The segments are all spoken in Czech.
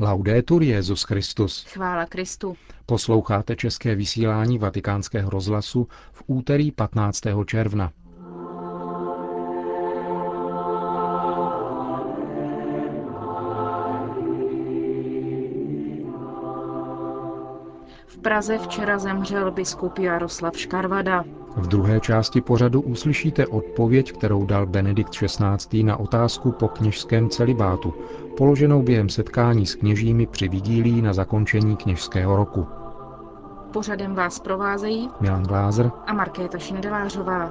Laudetur Jezus Christus. Chvála Kristu. Posloucháte české vysílání Vatikánského rozhlasu v úterý 15. června. V Praze včera zemřel biskup Jaroslav Škarvada. V druhé části pořadu uslyšíte odpověď, kterou dal Benedikt XVI. na otázku po kněžském celibátu, položenou během setkání s kněžími při vigílii na zakončení kněžského roku. Pořadem vás provázejí Milan Glázer a Markéta Šindelářová.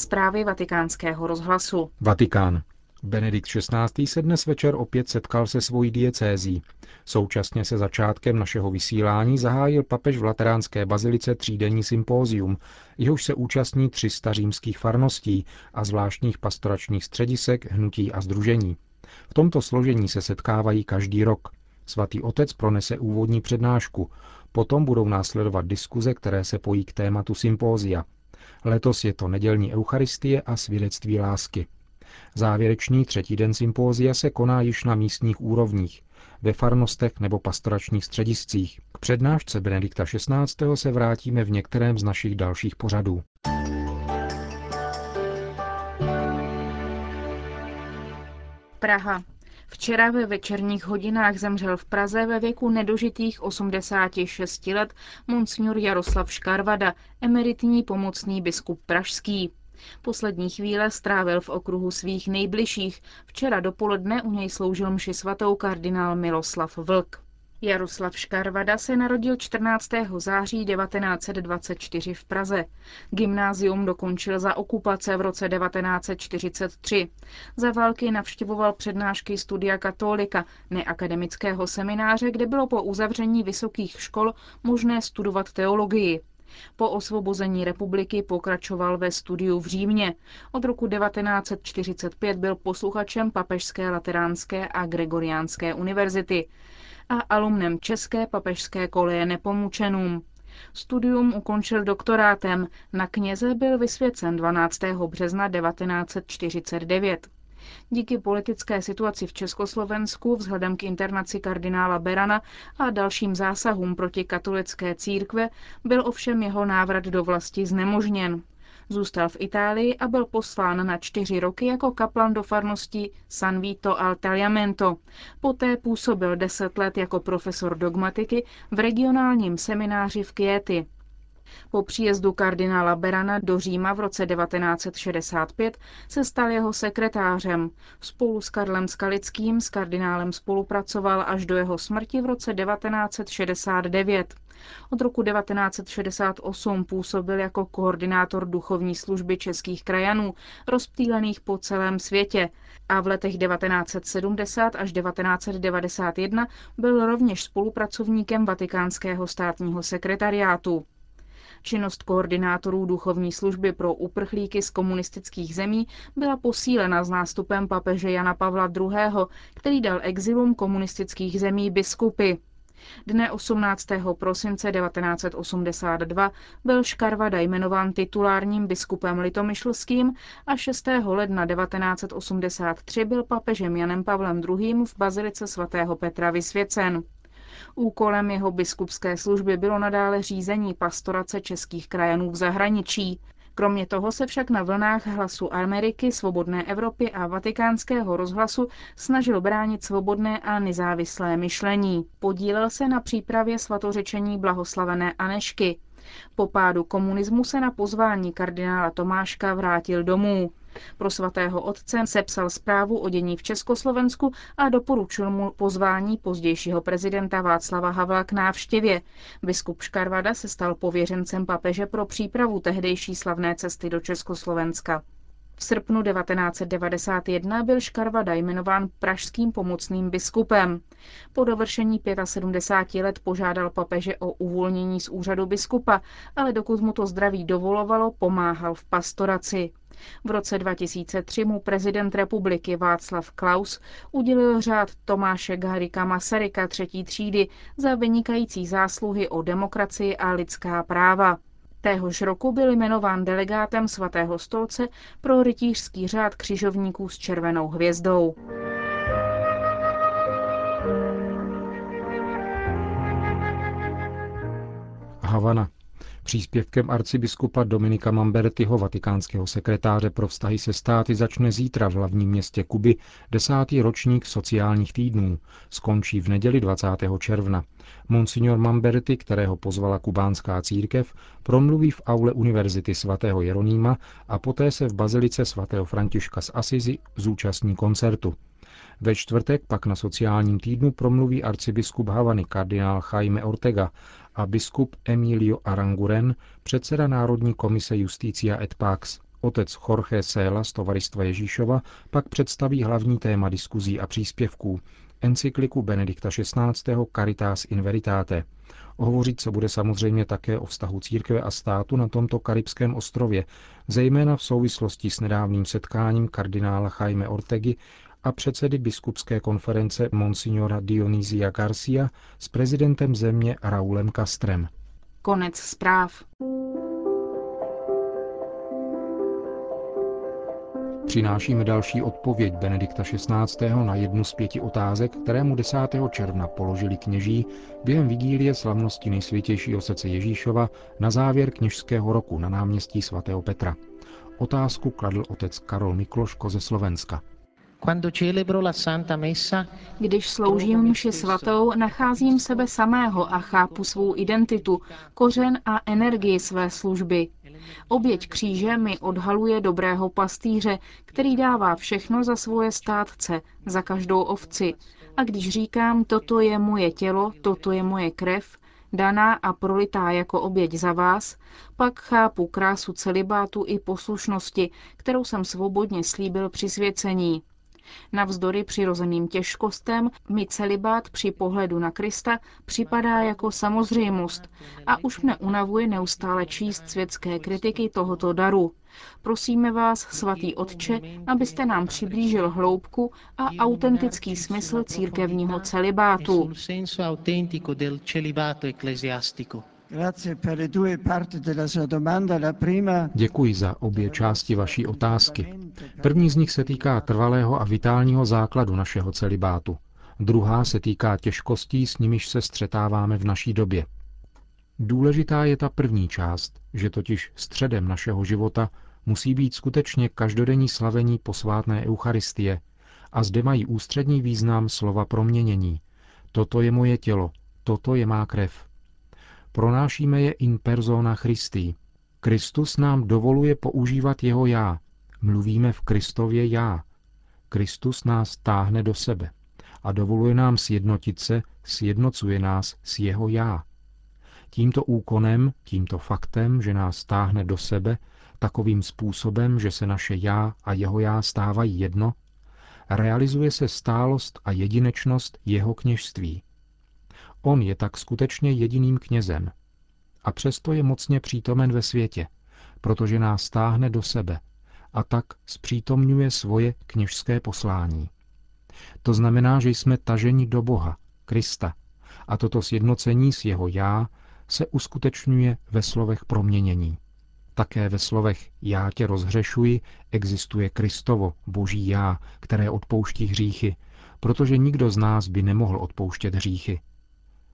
Zprávy vatikánského rozhlasu. Vatikán. Benedikt XVI. se dnes večer opět setkal se svojí diecézí. Současně se začátkem našeho vysílání zahájil papež v Lateránské bazilice třídenní sympózium, jehož se účastní 300 římských farností a zvláštních pastoračních středisek, hnutí a združení. V tomto složení se setkávají každý rok. Svatý otec pronese úvodní přednášku, potom budou následovat diskuze, které se pojí k tématu sympózia. Letos je to nedělní eucharistie a svědectví lásky. Závěrečný třetí den sympózia se koná již na místních úrovních, ve farnostech nebo pastoračních střediscích. K přednášce Benedikta XVI. se vrátíme v některém z našich dalších pořadů. Praha. Včera ve večerních hodinách zemřel v Praze ve věku nedožitých 86 let monsignor Jaroslav Škarvada, emeritní pomocný biskup pražský. Poslední chvíle strávil v okruhu svých nejbližších. Včera dopoledne u něj sloužil mši svatou kardinál Miloslav Vlk. Jaroslav Škarvada se narodil 14. září 1924 v Praze. Gymnázium dokončil za okupace v roce 1943. Za války navštěvoval přednášky studia katolika, neakademického semináře, kde bylo po uzavření vysokých škol možné studovat teologii. Po osvobození republiky pokračoval ve studiu v Římě. Od roku 1945 byl posluchačem Papežské lateránské a Gregoriánské univerzity a alumnem České papežské koleje Nepomučenům. Studium ukončil doktorátem, na kněze byl vysvěcen 12. března 1949. Díky politické situaci v Československu vzhledem k internaci kardinála Berana a dalším zásahům proti katolické církve byl ovšem jeho návrat do vlasti znemožněn. Zůstal v Itálii a byl poslán na čtyři roky jako kaplan do farnosti San Vito al Tagliamento. Poté působil deset let jako profesor dogmatiky v regionálním semináři v Kieti. Po příjezdu kardinála Berana do Říma v roce 1965 se stal jeho sekretářem. Spolu s Karlem Skalickým s kardinálem spolupracoval až do jeho smrti v roce 1969. Od roku 1968 působil jako koordinátor duchovní služby českých krajanů, rozptýlených po celém světě a v letech 1970 až 1991 byl rovněž spolupracovníkem Vatikánského státního sekretariátu. Činnost koordinátorů duchovní služby pro uprchlíky z komunistických zemí byla posílena s nástupem papeže Jana Pavla II., který dal exilum komunistických zemí biskupy. Dne 18. prosince 1982 byl Škarvada jmenován titulárním biskupem litomyšlským a 6. ledna 1983 byl papežem Janem Pavlem II. v bazilice svatého Petra vysvěcen. Úkolem jeho biskupské služby bylo nadále řízení pastorace českých krajanů v zahraničí. Kromě toho se však na vlnách hlasu Ameriky, Svobodné Evropy a vatikánského rozhlasu snažil bránit svobodné a nezávislé myšlení. Podílel se na přípravě svatořečení blahoslavené Anešky. Po pádu komunismu se na pozvání kardinála Tomáška vrátil domů. Pro svatého otce sepsal zprávu o dění v Československu a doporučil mu pozvání pozdějšího prezidenta Václava Havla k návštěvě. Biskup Škarvada se stal pověřencem papeže pro přípravu tehdejší slavné cesty do Československa. V srpnu 1991 byl Škarvada jmenován pražským pomocným biskupem. Po dovršení 75 let požádal papeže o uvolnění z úřadu biskupa, ale dokud mu to zdraví dovolovalo, pomáhal v pastoraci. V roce 2003 mu prezident republiky Václav Klaus udělil řád Tomáše Garika Masaryka třetí třídy za vynikající zásluhy o demokracii a lidská práva. Téhož roku byl jmenován delegátem svatého stolce pro rytířský řád křižovníků s červenou hvězdou. Havana. Příspěvkem arcibiskupa Dominika Mambertyho, vatikánského sekretáře pro vztahy se státy, začne zítra v hlavním městě Kuby desátý ročník sociálních týdnů. Skončí v neděli 20. června. Monsignor Mamberty, kterého pozvala kubánská církev, promluví v aule Univerzity svatého Jeronýma a poté se v bazilice svatého Františka z Asizi zúčastní koncertu. Ve čtvrtek pak na sociálním týdnu promluví arcibiskup Havany kardinál Jaime Ortega a biskup Emilio Aranguren, předseda Národní komise Justícia et Pax. Otec Jorge Sela z Tovaristva Ježíšova pak představí hlavní téma diskuzí a příspěvků, encykliku Benedikta XVI. Caritas in Veritate. Hovořit se bude samozřejmě také o vztahu církve a státu na tomto karibském ostrově, zejména v souvislosti s nedávným setkáním kardinála Jaime Ortegy a předsedy biskupské konference Monsignora Dionýzia Garcia s prezidentem země Raulem Castrem. Konec zpráv. Přinášíme další odpověď Benedikta XVI. na jednu z pěti otázek, které mu 10. června položili kněží během vigílie slavnosti nejsvětějšího srdce Ježíšova na závěr kněžského roku na náměstí svatého Petra. Otázku kladl otec Karol Mikloško ze Slovenska. Když sloužím mši svatou, nacházím sebe samého a chápu svou identitu, kořen a energii své služby. Oběť kříže mi odhaluje dobrého pastýře, který dává všechno za svoje státce, za každou ovci. A když říkám, toto je moje tělo, toto je moje krev, daná a prolitá jako oběť za vás, pak chápu krásu celibátu i poslušnosti, kterou jsem svobodně slíbil při svěcení. Navzdory přirozeným těžkostem mi celibát při pohledu na Krista připadá jako samozřejmost a už mne unavuje neustále číst světské kritiky tohoto daru. Prosíme vás, svatý Otče, abyste nám přiblížil hloubku a autentický smysl církevního celibátu. Děkuji za obě části vaší otázky. První z nich se týká trvalého a vitálního základu našeho celibátu. Druhá se týká těžkostí, s nimiž se střetáváme v naší době. Důležitá je ta první část, že totiž středem našeho života musí být skutečně každodenní slavení posvátné Eucharistie a zde mají ústřední význam slova proměnění. Toto je moje tělo, toto je má krev. Pronášíme je in persona Christi. Kristus nám dovoluje používat jeho já. Mluvíme v Kristově já. Kristus nás táhne do sebe a dovoluje nám sjednotit se, sjednocuje nás s jeho já. Tímto úkonem, tímto faktem, že nás táhne do sebe, takovým způsobem, že se naše já a jeho já stávají jedno, realizuje se stálost a jedinečnost jeho kněžství. On je tak skutečně jediným knězem. A přesto je mocně přítomen ve světě, protože nás stáhne do sebe a tak zpřítomňuje svoje kněžské poslání. To znamená, že jsme taženi do Boha, Krista, a toto sjednocení s jeho já se uskutečňuje ve slovech proměnění. Také ve slovech já tě rozhřešuji existuje Kristovo, boží já, které odpouští hříchy, protože nikdo z nás by nemohl odpouštět hříchy.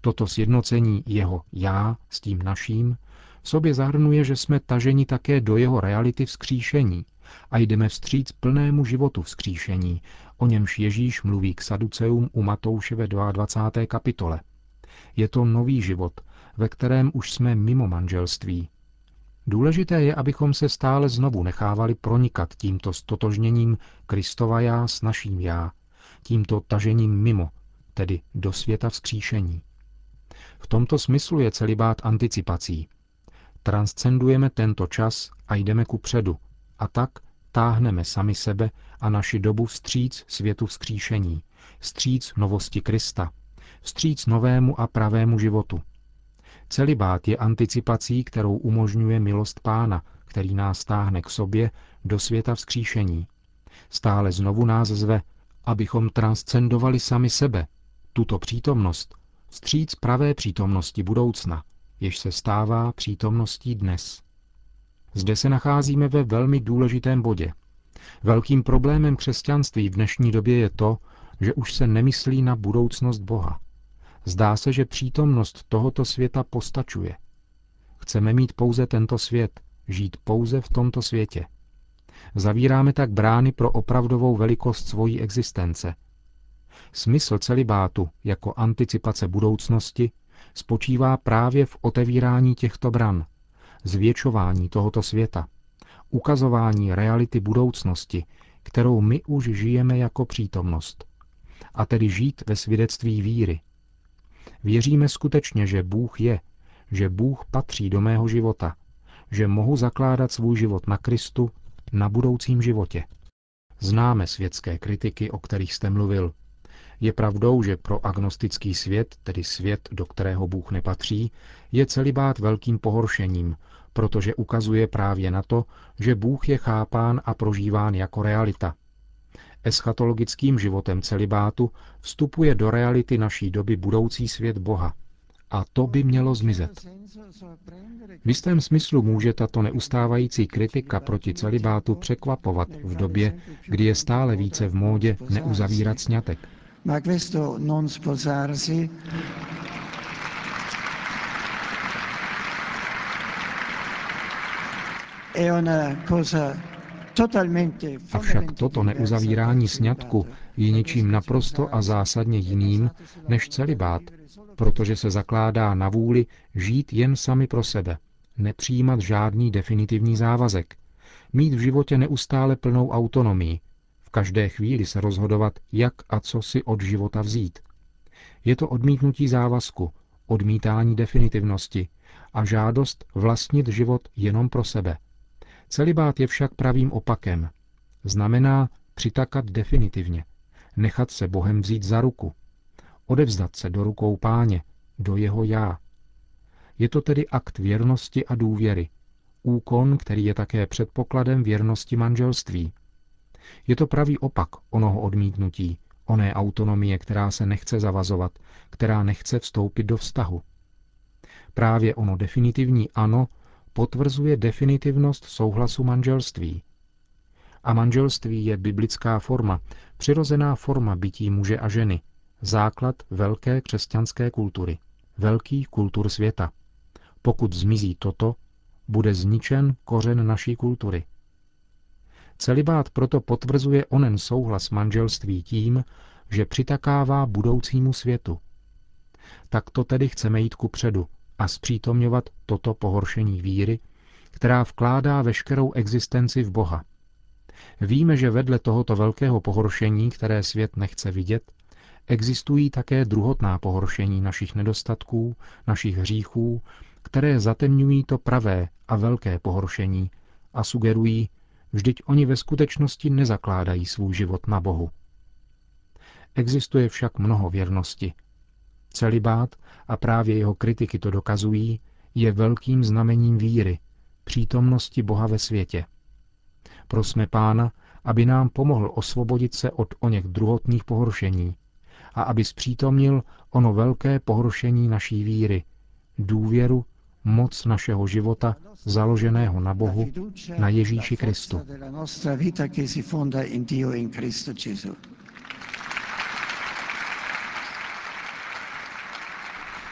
Toto sjednocení jeho já s tím naším v sobě zahrnuje, že jsme taženi také do jeho reality vzkříšení a jdeme vstříc plnému životu vzkříšení, o němž Ježíš mluví k Saduceum u Matouše ve 22. kapitole. Je to nový život, ve kterém už jsme mimo manželství. Důležité je, abychom se stále znovu nechávali pronikat tímto stotožněním Kristova já s naším já, tímto tažením mimo, tedy do světa vzkříšení. V tomto smyslu je celibát anticipací. Transcendujeme tento čas a jdeme ku předu, a tak táhneme sami sebe a naši dobu vstříc světu vzkříšení, vstříc novosti Krista, vstříc novému a pravému životu. Celibát je anticipací, kterou umožňuje milost Pána, který nás táhne k sobě do světa vzkříšení. Stále znovu nás zve, abychom transcendovali sami sebe, tuto přítomnost, vstříc pravé přítomnosti budoucna, jež se stává přítomností dnes. Zde se nacházíme ve velmi důležitém bodě. Velkým problémem křesťanství v dnešní době je to, že už se nemyslí na budoucnost Boha. Zdá se, že přítomnost tohoto světa postačuje. Chceme mít pouze tento svět, žít pouze v tomto světě. Zavíráme tak brány pro opravdovou velikost svojí existence. Smysl celibátu jako anticipace budoucnosti spočívá právě v otevírání těchto bran, zvětšování tohoto světa, ukazování reality budoucnosti, kterou my už žijeme jako přítomnost. A tedy žít ve svědectví víry. Věříme skutečně, že Bůh je, že Bůh patří do mého života, že mohu zakládat svůj život na Kristu, na budoucím životě. Známe světské kritiky, o kterých jste mluvil. Je pravdou, že pro agnostický svět, tedy svět, do kterého Bůh nepatří, je celibát velkým pohoršením, protože ukazuje právě na to, že Bůh je chápán a prožíván jako realita. Eschatologickým životem celibátu vstupuje do reality naší doby budoucí svět Boha. A to by mělo zmizet. V jistém smyslu může tato neustávající kritika proti celibátu překvapovat v době, kdy je stále více v módě neuzavírat sňatek. Avšak toto neuzavírání sňatku je něčím naprosto a zásadně jiným než celibát, protože se zakládá na vůli žít jen sami pro sebe, nepřijímat žádný definitivní závazek, mít v životě neustále plnou autonomii, v každé chvíli se rozhodovat, jak a co si od života vzít. Je to odmítnutí závazku, odmítání definitivnosti a žádost vlastnit život jenom pro sebe – Celibát je však pravým opakem. Znamená přitakat definitivně, nechat se Bohem vzít za ruku, odevzdat se do rukou páně, do jeho já. Je to tedy akt věrnosti a důvěry, úkon, který je také předpokladem věrnosti manželství. Je to pravý opak onoho odmítnutí, oné autonomie, která se nechce zavazovat, která nechce vstoupit do vztahu. Právě ono definitivní ano potvrzuje definitivnost souhlasu manželství. A manželství je biblická forma, přirozená forma bytí muže a ženy, základ velké křesťanské kultury, velký kultur světa. Pokud zmizí toto, bude zničen kořen naší kultury. Celibát proto potvrzuje onen souhlas manželství tím, že přitakává budoucímu světu. Tak to tedy chceme jít ku předu, a zpřítomňovat toto pohoršení víry, která vkládá veškerou existenci v Boha. Víme, že vedle tohoto velkého pohoršení, které svět nechce vidět, existují také druhotná pohoršení našich nedostatků, našich hříchů, které zatemňují to pravé a velké pohoršení a sugerují, vždyť oni ve skutečnosti nezakládají svůj život na Bohu. Existuje však mnoho věrnosti, Celibát, a právě jeho kritiky to dokazují, je velkým znamením víry, přítomnosti Boha ve světě. Prosme Pána, aby nám pomohl osvobodit se od oněch druhotných pohoršení a aby zpřítomnil ono velké pohoršení naší víry, důvěru, moc našeho života založeného na Bohu, na Ježíši Kristu.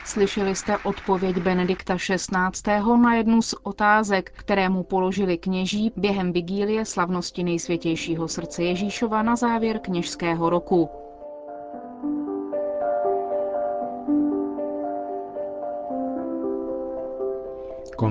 Slyšeli jste odpověď Benedikta XVI. na jednu z otázek, které mu položili kněží během vigílie slavnosti nejsvětějšího srdce Ježíšova na závěr kněžského roku.